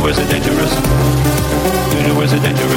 Universe are dangerous. Universe are dangerous.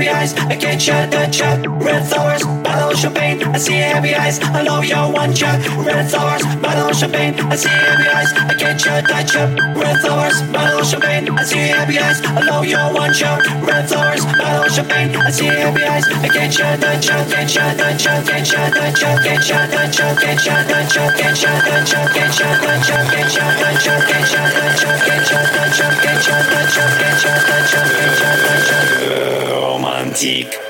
Happy eyes. I get you, touch you. Red flowers, bottle of champagne. I see happy eyes. I love you, want you. Red flowers, bottle of champagne. I see happy eyes. I get you, touch you. Red flowers, bottle of champagne. I see happy eyes. I love you, want you. Red flowers, bottle of champagne. I see happy eyes. I get you, touch you, get you, touch you, get you, touch you, get you, touch you, get you, touch you, get you, touch you, get you, touch you, get you, touch you, get you, touch you, get you, touch you, get you, touch you, get you, touch you, get you, touch you. Romantique.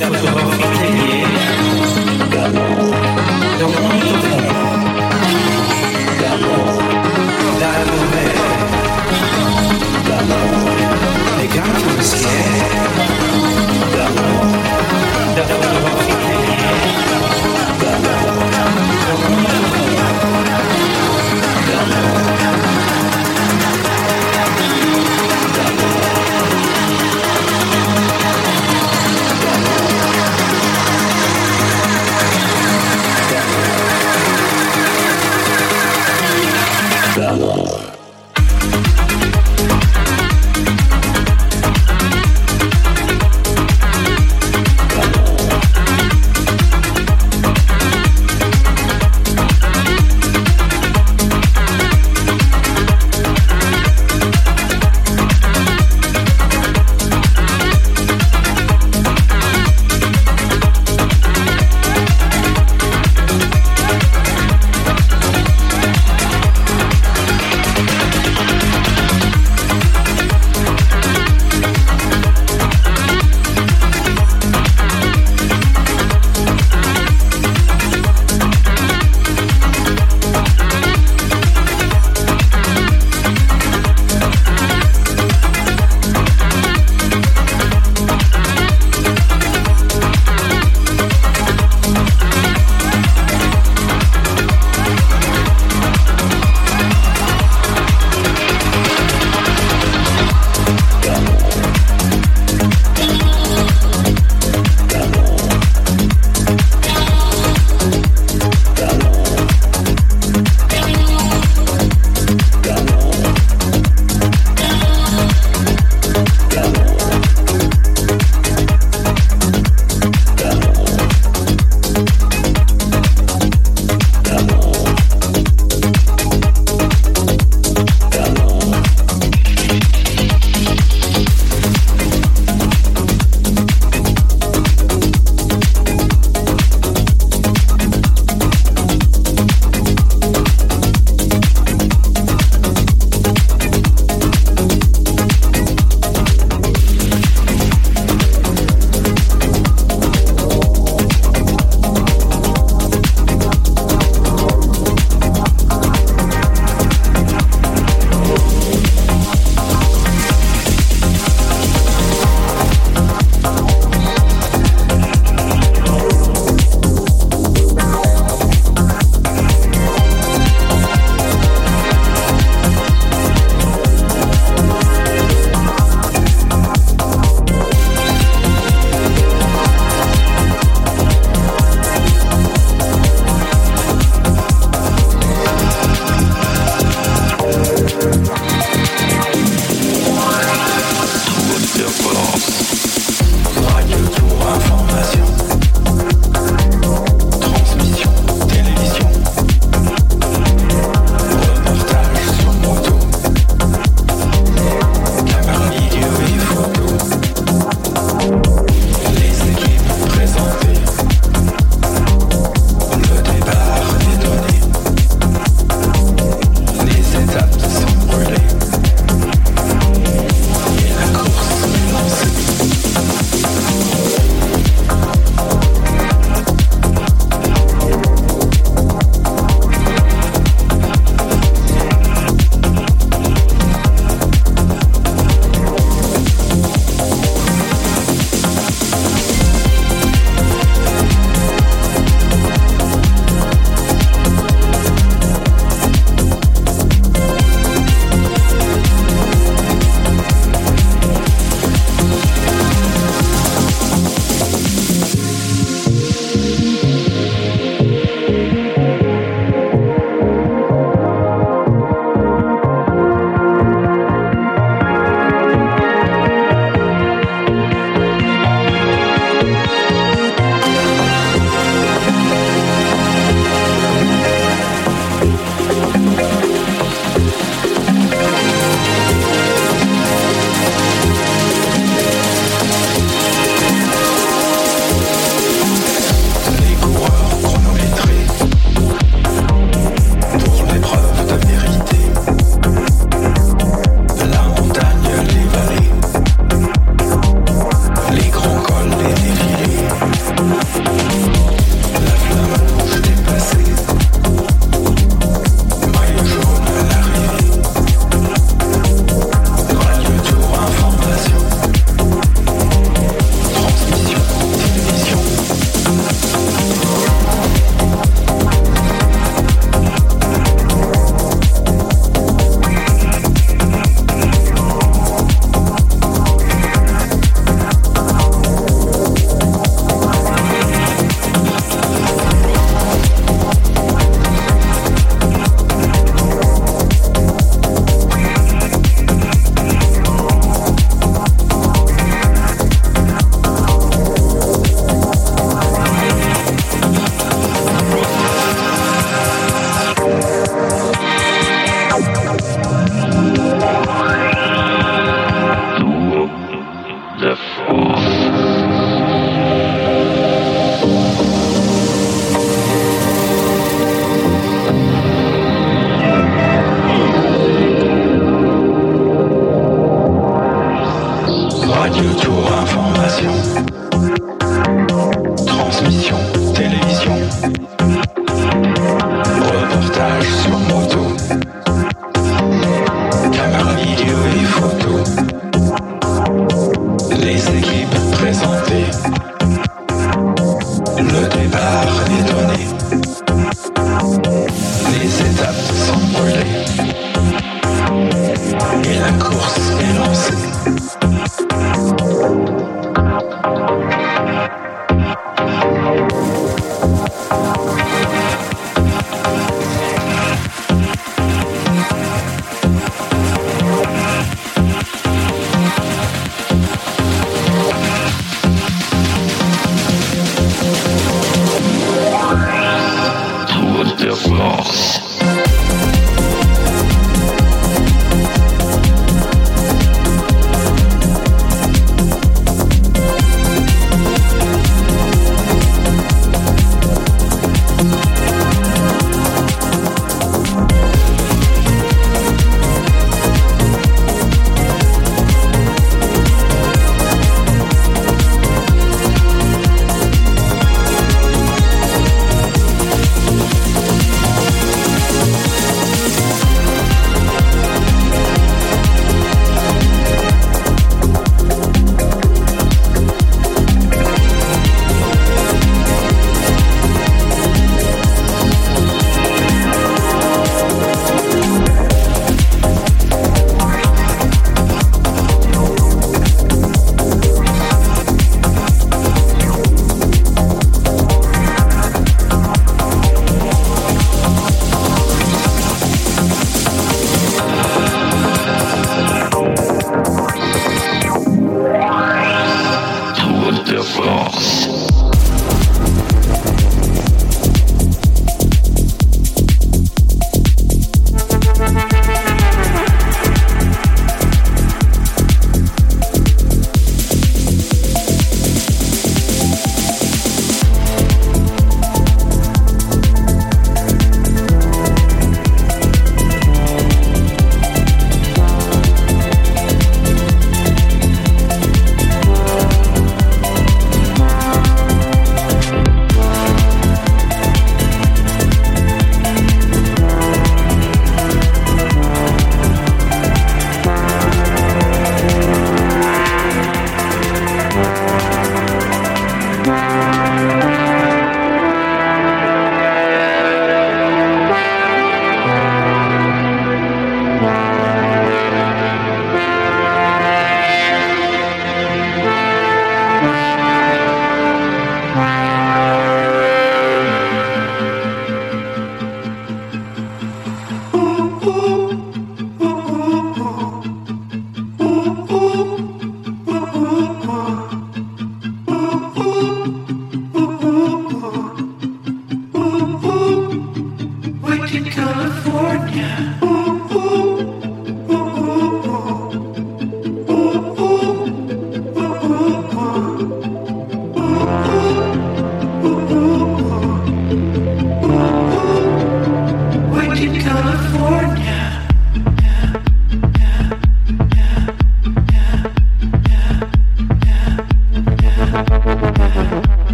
yang.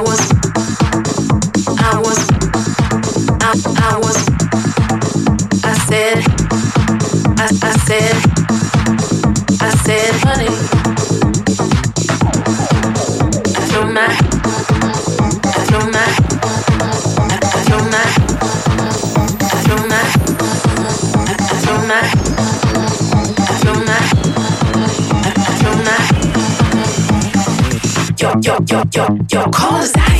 I was it